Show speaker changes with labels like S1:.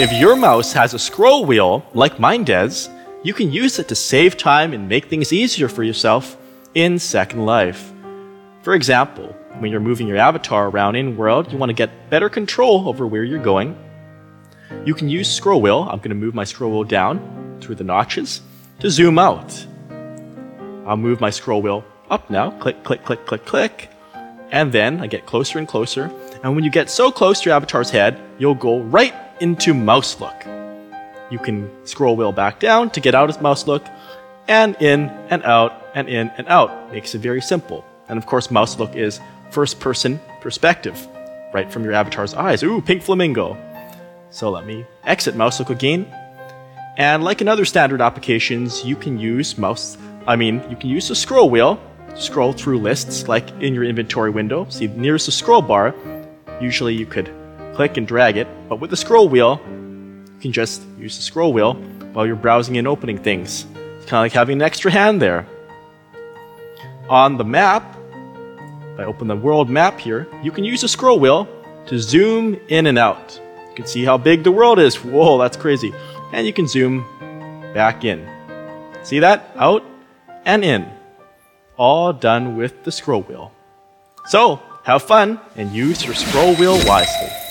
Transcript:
S1: If your mouse has a scroll wheel, like mine does, you can use it to save time and make things easier for yourself in Second Life. For example, when you're moving your avatar around in world, you want to get better control over where you're going. You can use scroll wheel. I'm going to move my scroll wheel down through the notches to zoom out. I'll move my scroll wheel up now. Click, click, click, click, click. And then I get closer and closer. And when you get so close to your avatar's head, you'll go right into mouse look. You can scroll wheel back down to get out of mouse look, and in and out and in and out. Makes it very simple. And of course, mouse look is first person perspective, right from your avatar's eyes. Ooh, pink flamingo. So let me exit mouse look again. And like in other standard applications, you can use mouse, I mean, you can use the scroll wheel, to scroll through lists like in your inventory window. See, nearest the scroll bar, usually you could click and drag it, but with the scroll wheel, you can just use the scroll wheel while you're browsing and opening things. It's kind of like having an extra hand there. On the map, if I open the world map here, you can use the scroll wheel to zoom in and out. You can see how big the world is. Whoa, that's crazy. And you can zoom back in. See that? Out and in. All done with the scroll wheel. So, have fun and use your scroll wheel wisely.